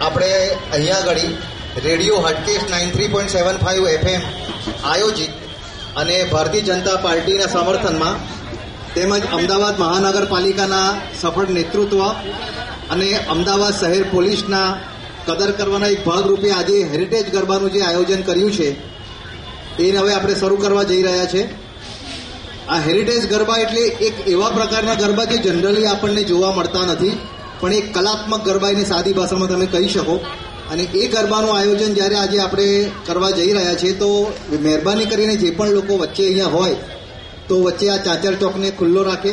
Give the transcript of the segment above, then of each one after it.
આપણે અહીંયા આગળ radio Hatkesh nine three point seven five FM આયોજિત અને ભારતીય જનતા પાર્ટીના સમર્થનમાં તેમજ અમદાવાદ મહાનગરપાલિકાના સફળ નેતૃત્વ અને અમદાવાદ શહેર પોલીસના કદર કરવાના એક ભાગરૂપે આજે હેરિટેજ ગરબાનું જે આયોજન કર્યું છે, એને હવે આપણે શરૂ કરવા જઈ રહ્યા છે. આ હેરિટેજ ગરબા એટલે એક એવા પ્રકારના ગરબા જે જનરલી આપણને જોવા મળતા નથી. પણ એક કલાત્મક ગરબા એની સાદી ભાષામાં તમે કહી શકો. અને એ ગરબાનું આયોજન જ્યારે આજે આપણે કરવા જઈ રહ્યા છીએ, તો મહેરબાની કરીને જે પણ લોકો વચ્ચે અહીંયા હોય, તો વચ્ચે આ ચાચર ચોકને ખુલ્લો રાખે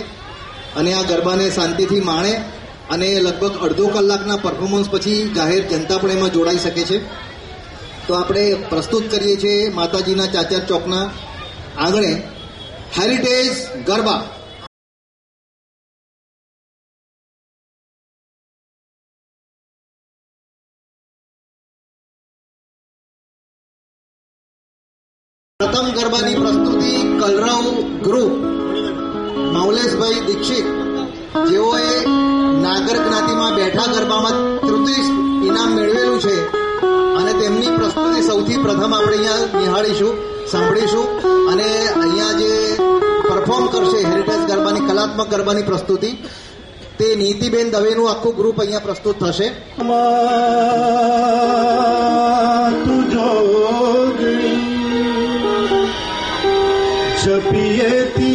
અને આ ગરબાને શાંતિથી માણે અને લગભગ અડધો કલાકના પરફોર્મન્સ પછી જાહેર જનતા પણ એમાં જોડાઈ શકે છે. તો આપણે પ્રસ્તુત કરીએ છીએ માતાજીના ચાચર ચોકના આંગણે. હેરિટેજ ગરબા. પ્રથમ ગરબાની પ્રસ્તુતિ કલરવ ગ્રુપ માઉલેશભાઈ દીક્ષિત. જેઓએ નાગર જ્ઞાતિમાં બેઠા ગરબામાં તૃતીય ઇનામ મેળવેલું છે. અને તેમની પ્રસ્તુતિ સૌથી પ્રથમ આપણે અહીંયા નિહાળીશું, સાંભળીશું. અને અહીંયા જે પરફોર્મ કરશે હેરિટેજ ગરબાની, કલાત્મક ગરબાની પ્રસ્તુતિ, તે નીતિબેન દવેનું આખું ગ્રુપ અહીંયા પ્રસ્તુત થશે. piety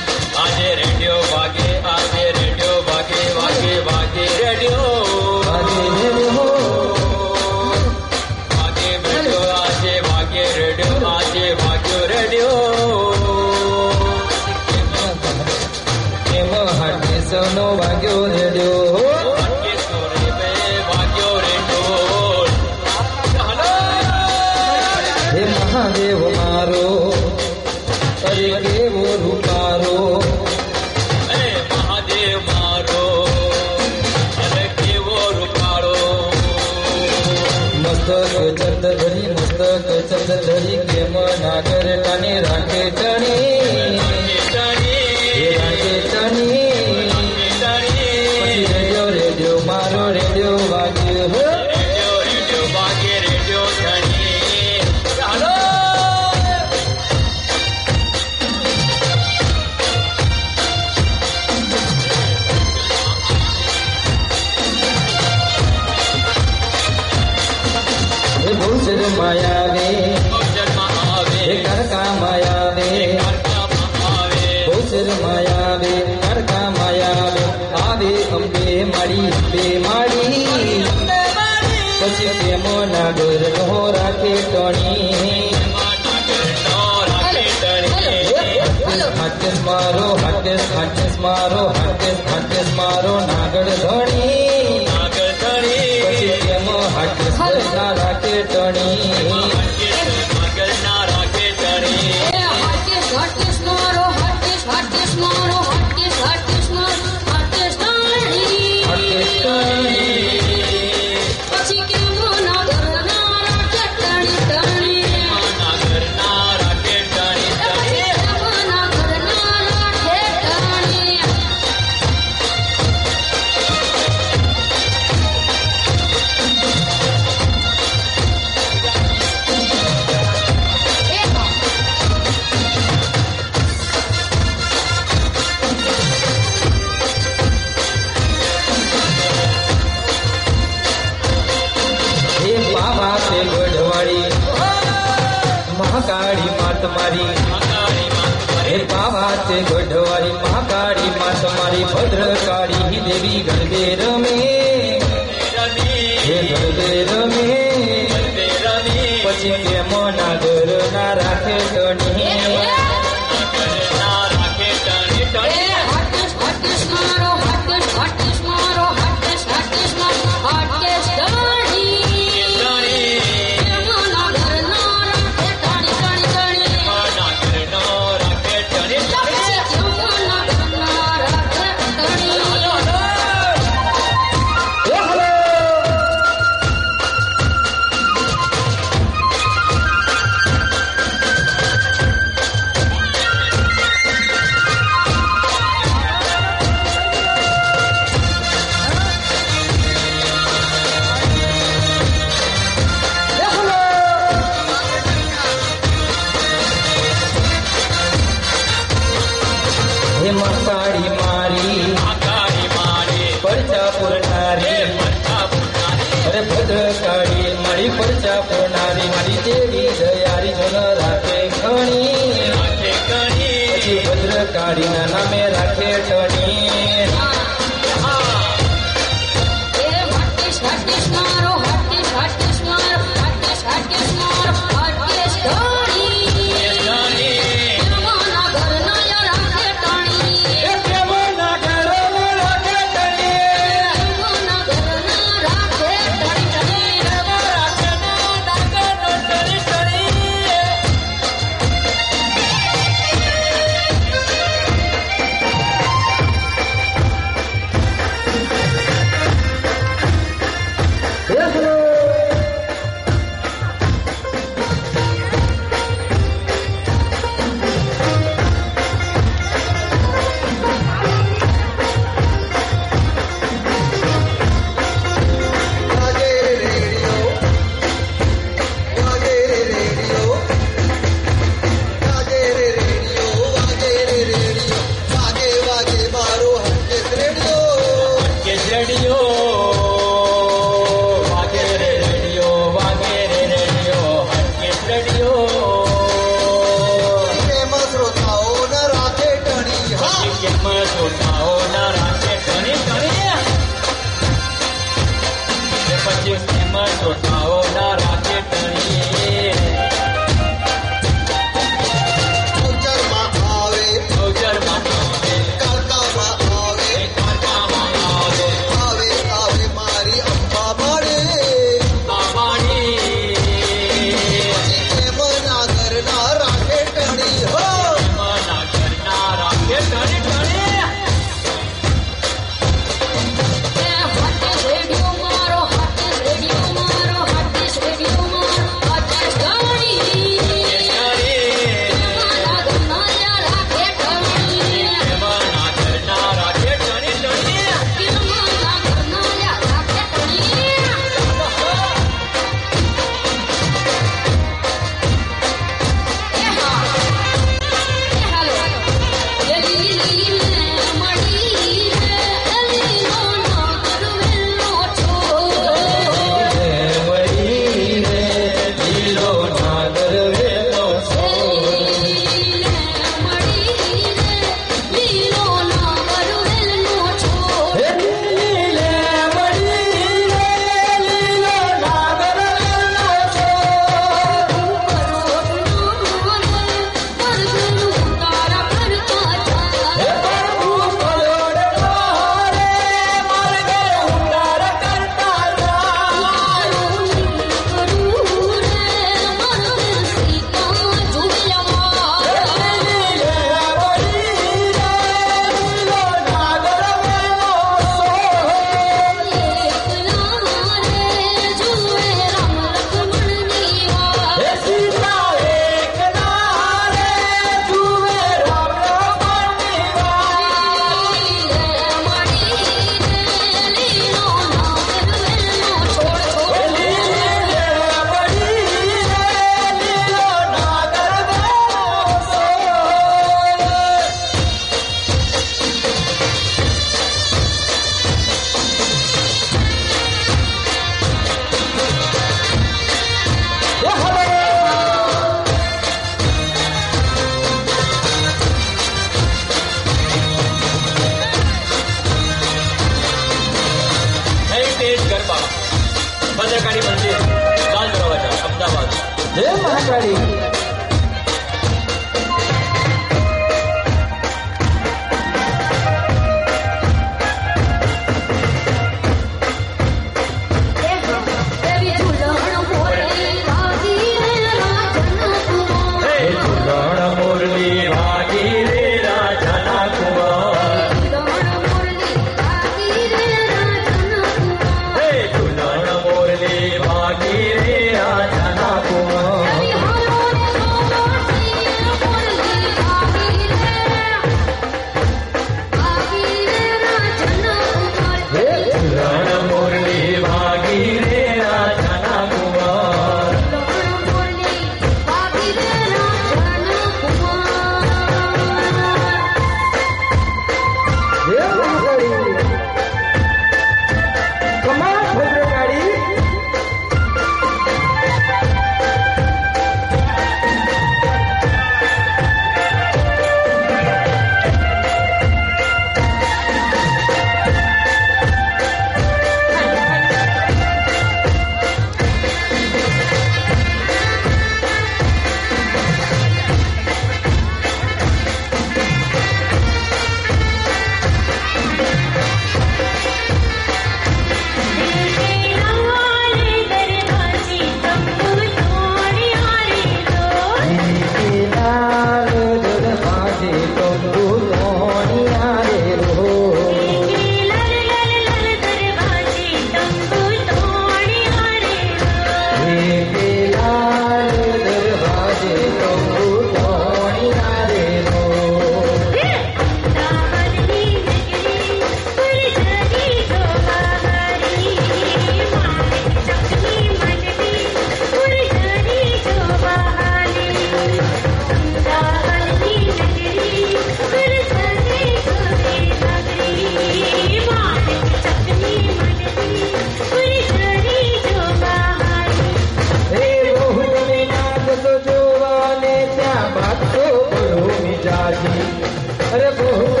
Arre, burro,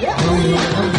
yeah.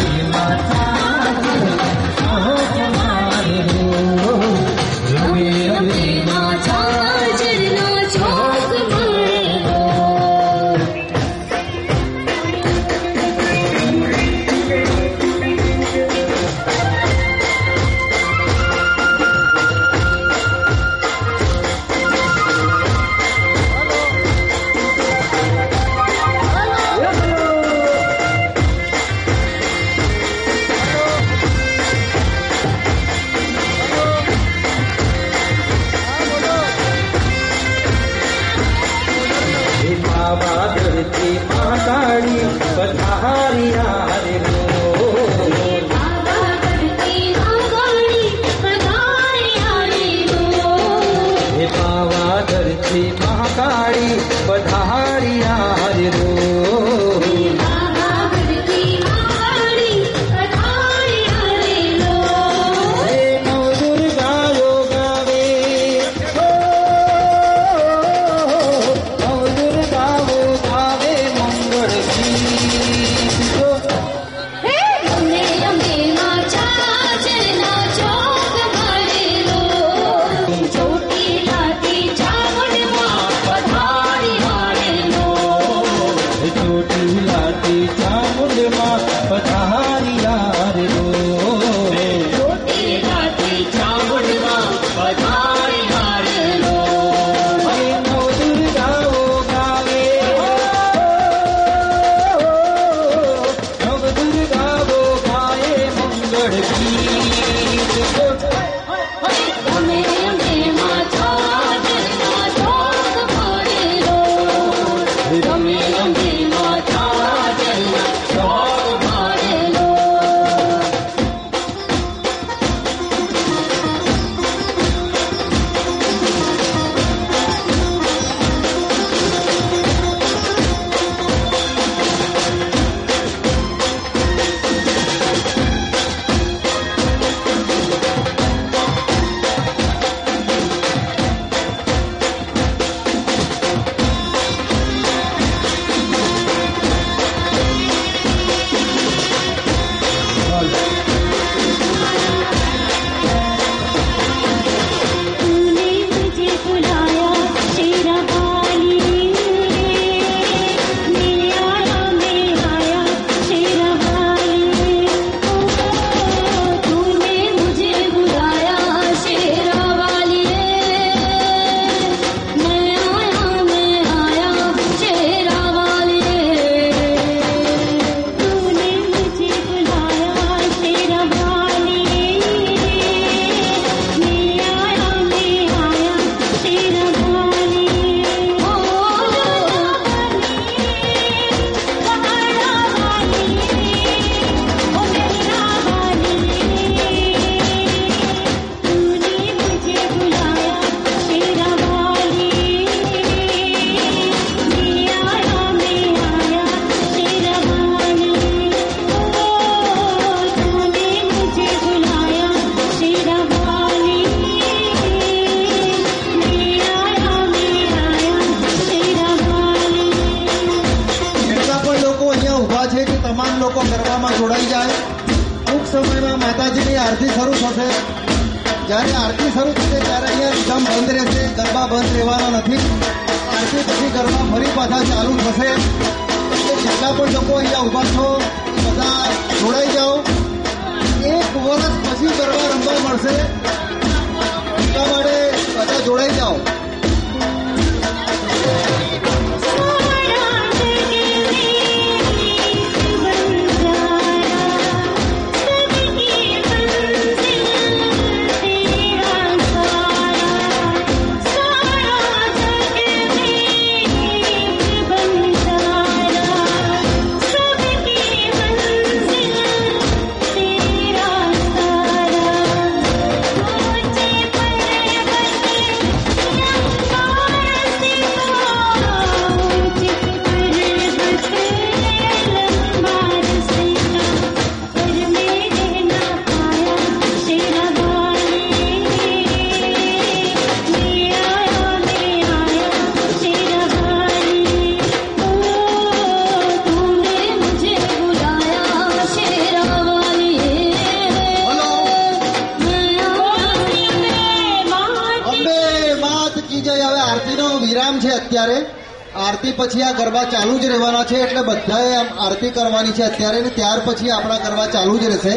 કરવાની છે અત્યારે ને ત્યાર પછી આપણા કરવા ચાલુ જ રહેશે.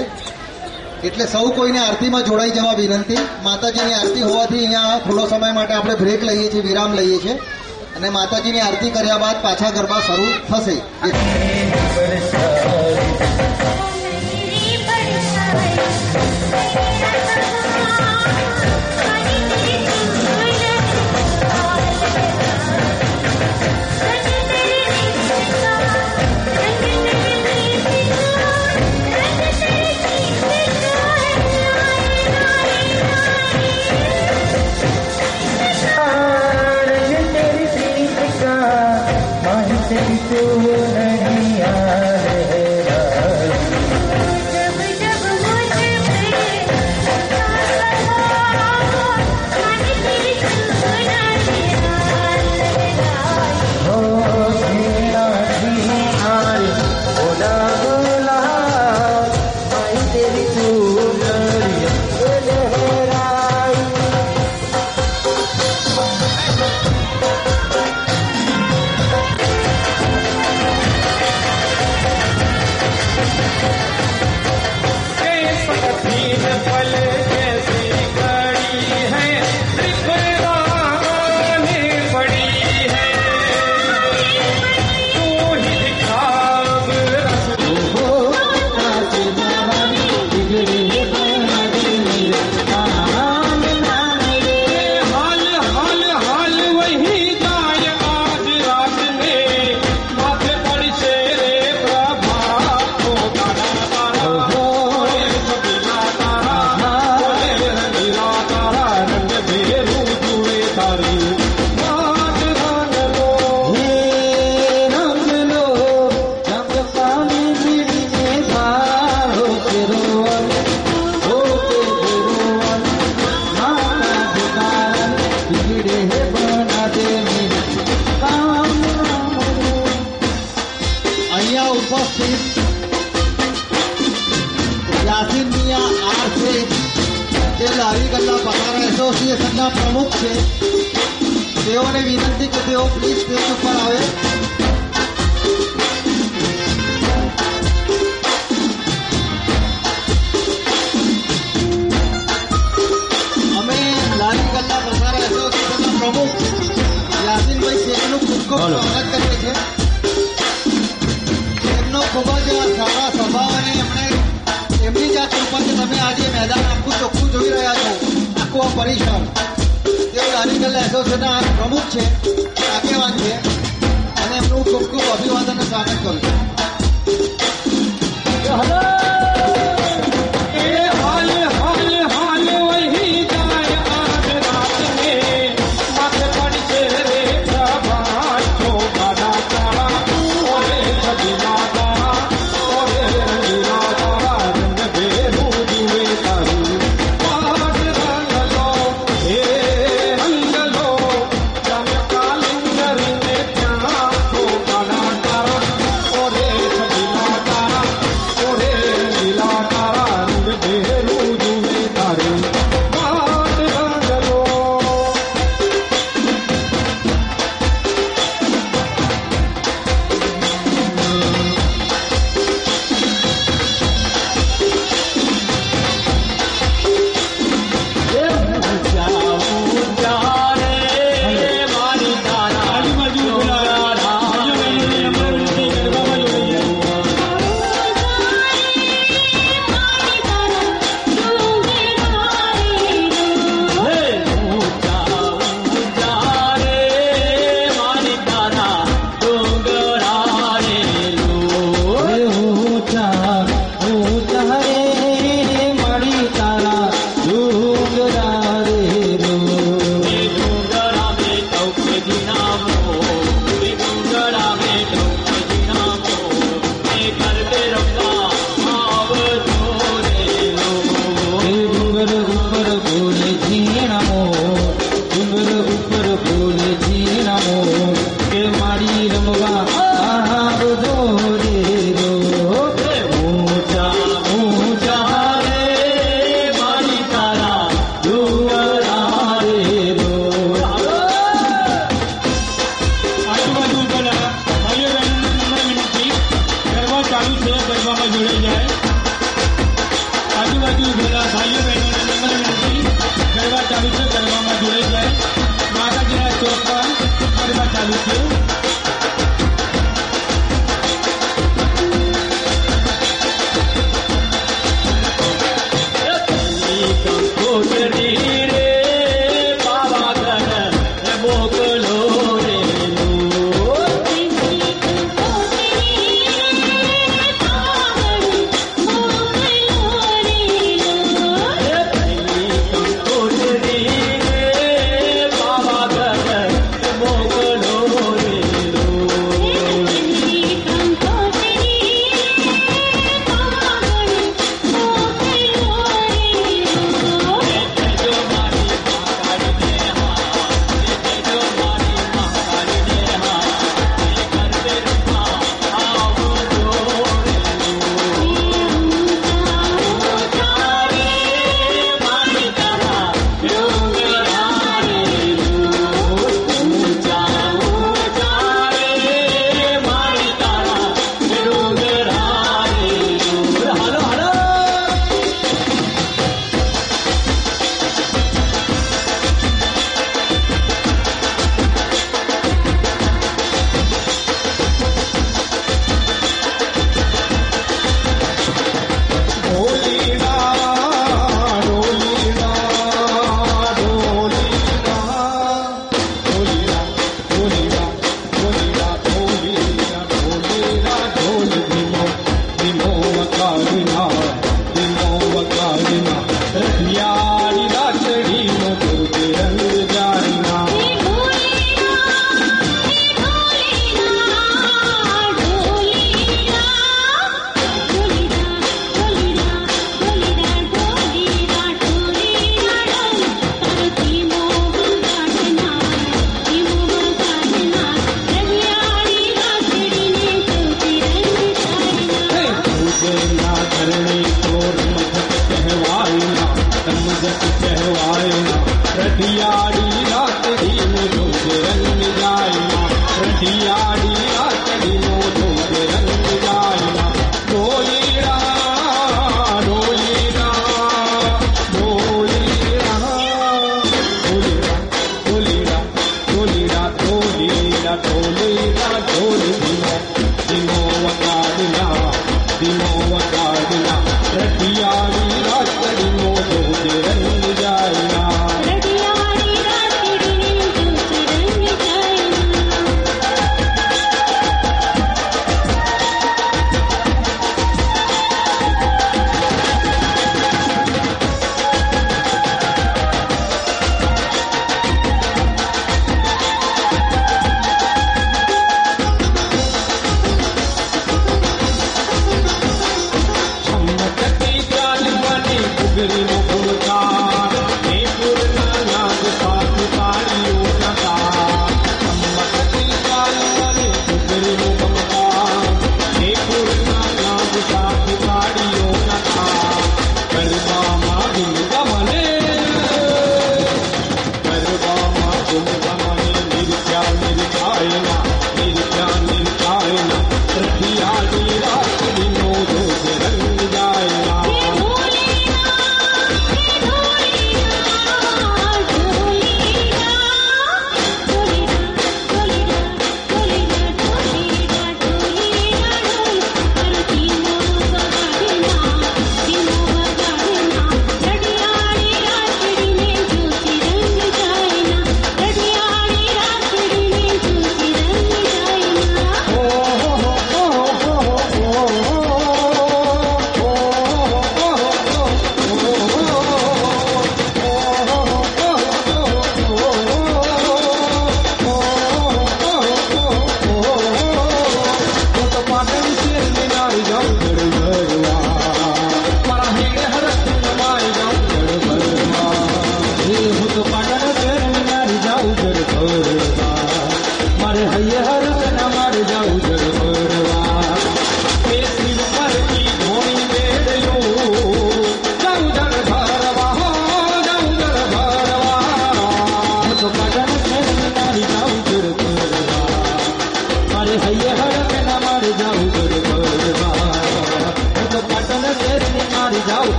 એટલે સૌ કોઈને આરતીમાં જોડાઈ જવા વિનંતી. માતાજીની આરતી હોવાથી અહીંયા થોડો સમય માટે આપણે બ્રેક લઈએ છીએ, વિરામ લઈએ છીએ. અને માતાજીની આરતી કર્યા બાદ પાછા ગરબા શરૂ થશે.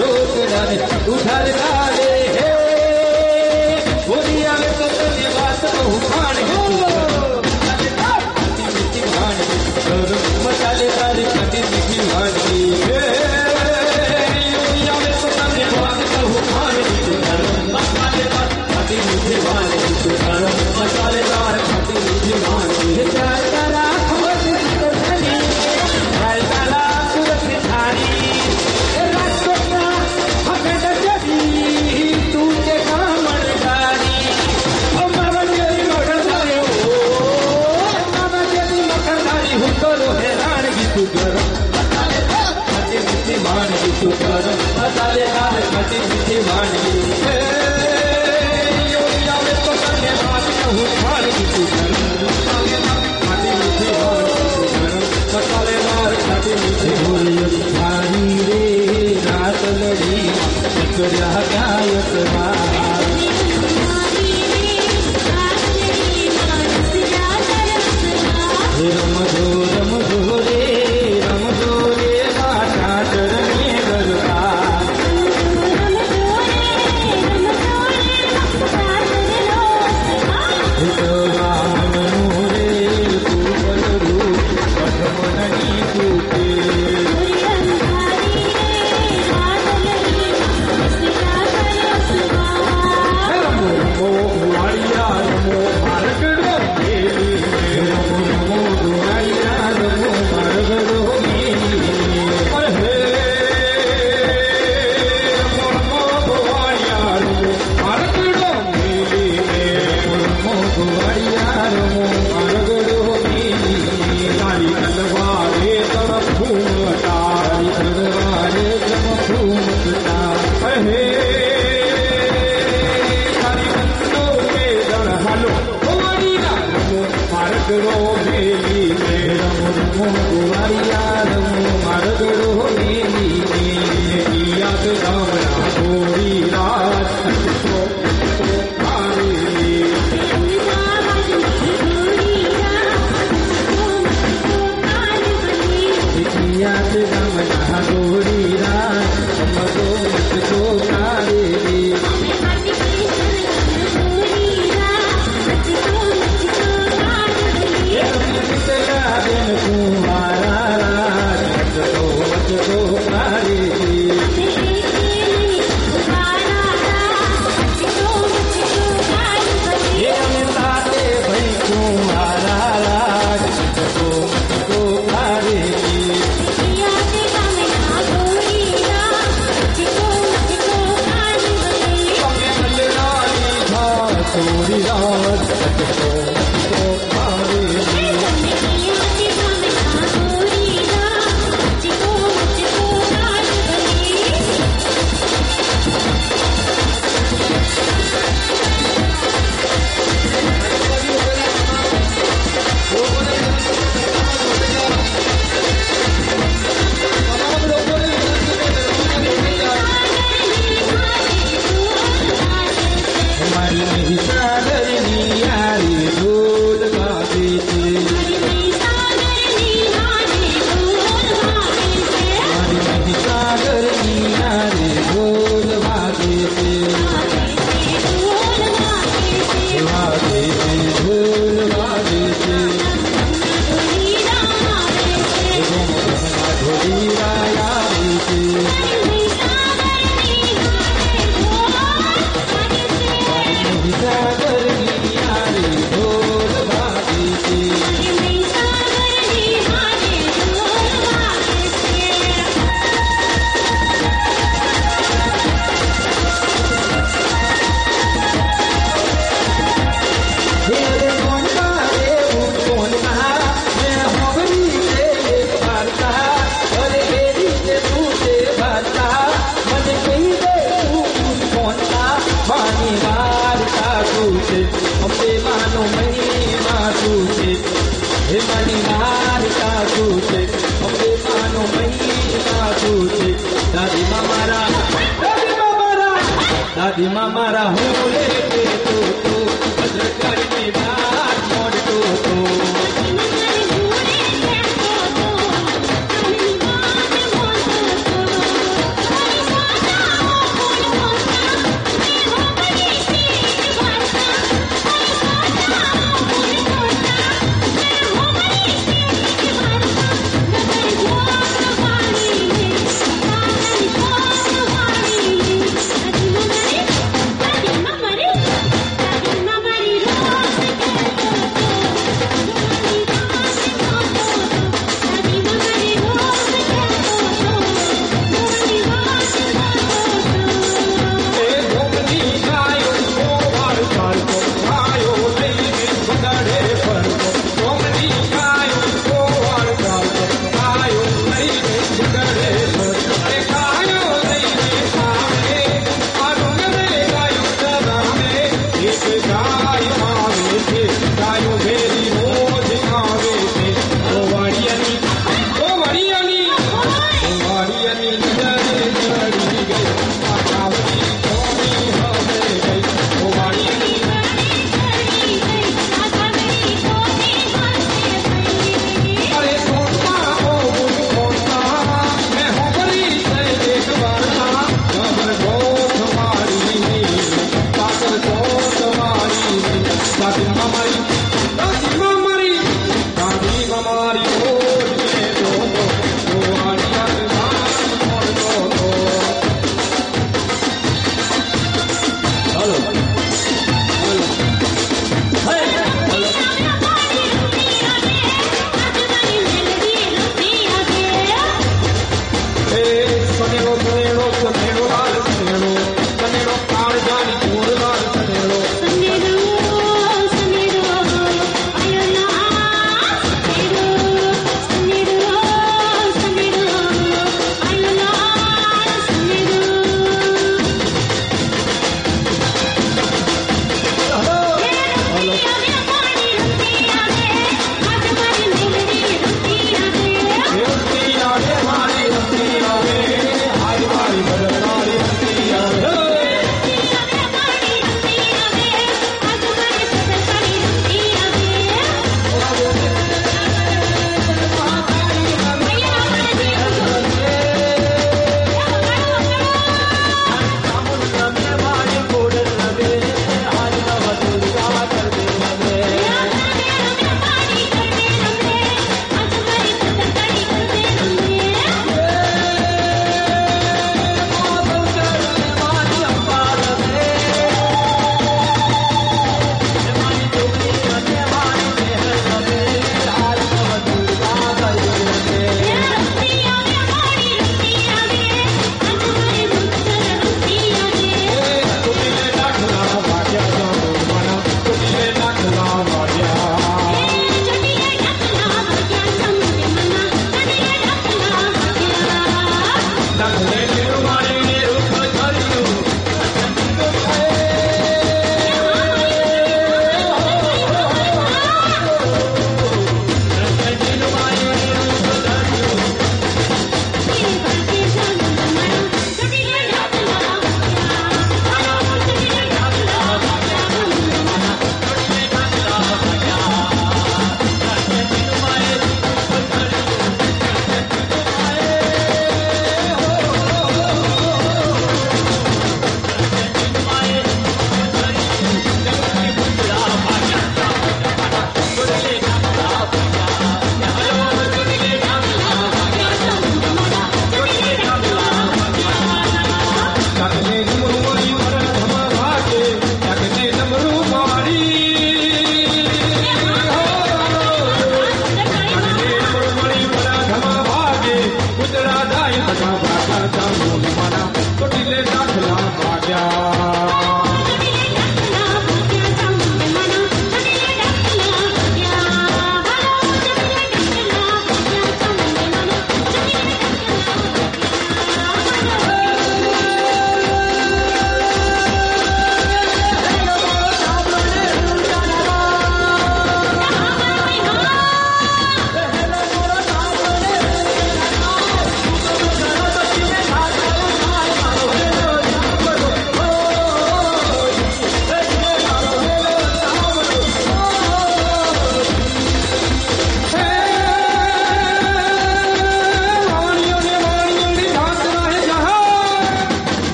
रोक डाले उधर डाले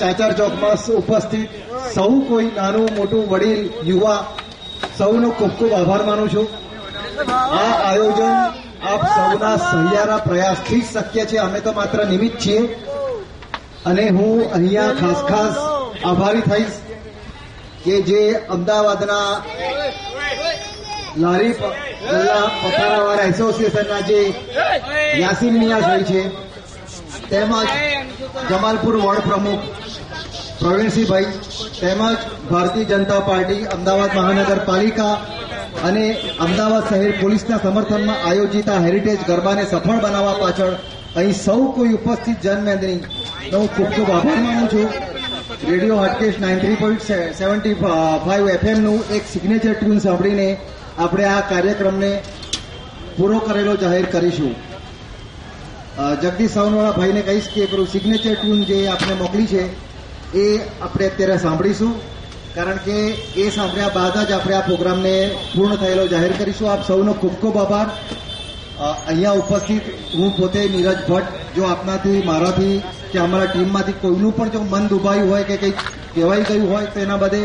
ચાચર ચોકમાં ઉપસ્થિત. સૌ કોઈ નાનું મોટું વડીલ, યુવા, સૌનો ખૂબ ખૂબ આભાર માનું છું. આ આયોજન આપ સૌના સહિયારા પ્રયાસથી જ શક્ય છે. અમે તો માત્ર નિમિત્ત છીએ. અને હું અહીંયા ખાસ ખાસ આભારી થઈશ કે જે અમદાવાદના લારી પથારાવાળા એસોસિએશનના જે યાસીન હોય છે, તેમજ જમાલપુર વોર્ડ પ્રમુખ પ્રવીણસિંહભાઈ તેમજ ભારતીય જનતા પાર્ટી અમદાવાદ મહાનગરપાલિકા અને અમદાવાદ શહેર પોલીસના સમર્થનમાં આયોજિત આ હેરિટેજ ગરબાને સફળ બનાવવા પાછળ અહીં સૌ કોઈ ઉપસ્થિત જનમેદની હું ખૂબ ખૂબ આભાર માનું છું. Radio Hatkesh three point seventy five એફએમનું એક સિગ્નેચર ટ્યુન સાંભળીને આપણે આ કાર્યક્રમને પૂરો કરેલો જાહેર કરીશું. જગદીશ સાવનવાળા ભાઈને કહીશ કે પેલું સિગ્નેચર ટ્યુન જે આપણે મોકલી છે. એ આપણે અત્યારે સાંભળીશું, કારણ કે એ સાંભળ્યા બાદ જ આપણે આ પ્રોગ્રામને પૂર્ણ થયેલો જાહેર કરીશું. આપ સૌનો ખૂબ ખૂબ આભાર. અહીંયા ઉપસ્થિત હું પોતે નીરજ ભટ્ટ, જો આપનાથી, મારાથી, કે અમારા ટીમમાંથી કોઈનું પણ જો મન દુભાયું હોય કે કંઈક કહેવાઈ ગયું હોય, તો એના બદે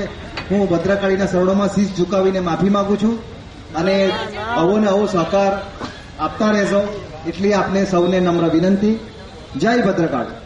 હું ભદ્રકાળીના શરણોમાં શીશ ઝુકાવીને માફી માંગુ છું. અને આવો ને આવો સહકાર આપતા રહેશો, એટલી આપને સૌને નમ્ર વિનંતી. જય ભદ્રકાળી.